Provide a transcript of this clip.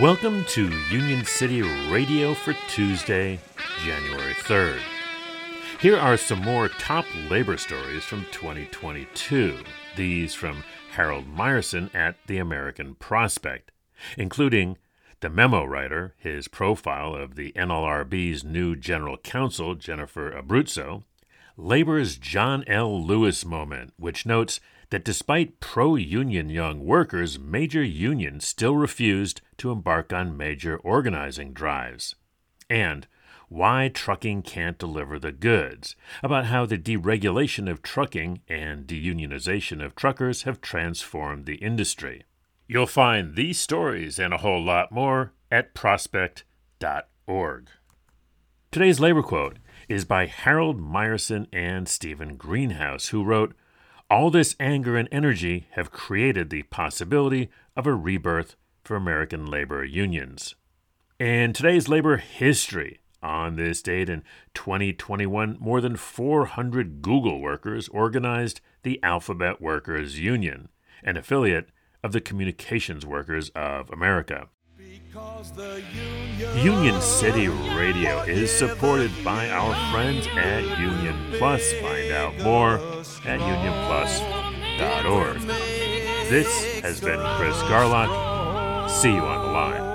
Welcome to Union City Radio for Tuesday, January 3rd. Here are some more top labor stories from 2022. These from Harold Meyerson at The American Prospect, including the memo writer, his profile of the NLRB's new general counsel, Jennifer Abruzzo, Labor's John L. Lewis moment, which notes that despite pro union young workers, major unions still refused to embark on major organizing drives. And why trucking can't deliver the goods, about how the deregulation of trucking and deunionization of truckers have transformed the industry. You'll find these stories and a whole lot more at prospect.org. Today's labor quote is by Harold Meyerson and Stephen Greenhouse, who wrote, all this anger and energy have created the possibility of a rebirth for American labor unions. In today's labor history, on this date in 2021, more than 400 Google workers organized the Alphabet Workers Union, an affiliate of the Communications Workers of America. Union City Radio is supported by our friends at Union Plus. Find out more at unionplus.org. This has been Chris Garlock. See you on the line.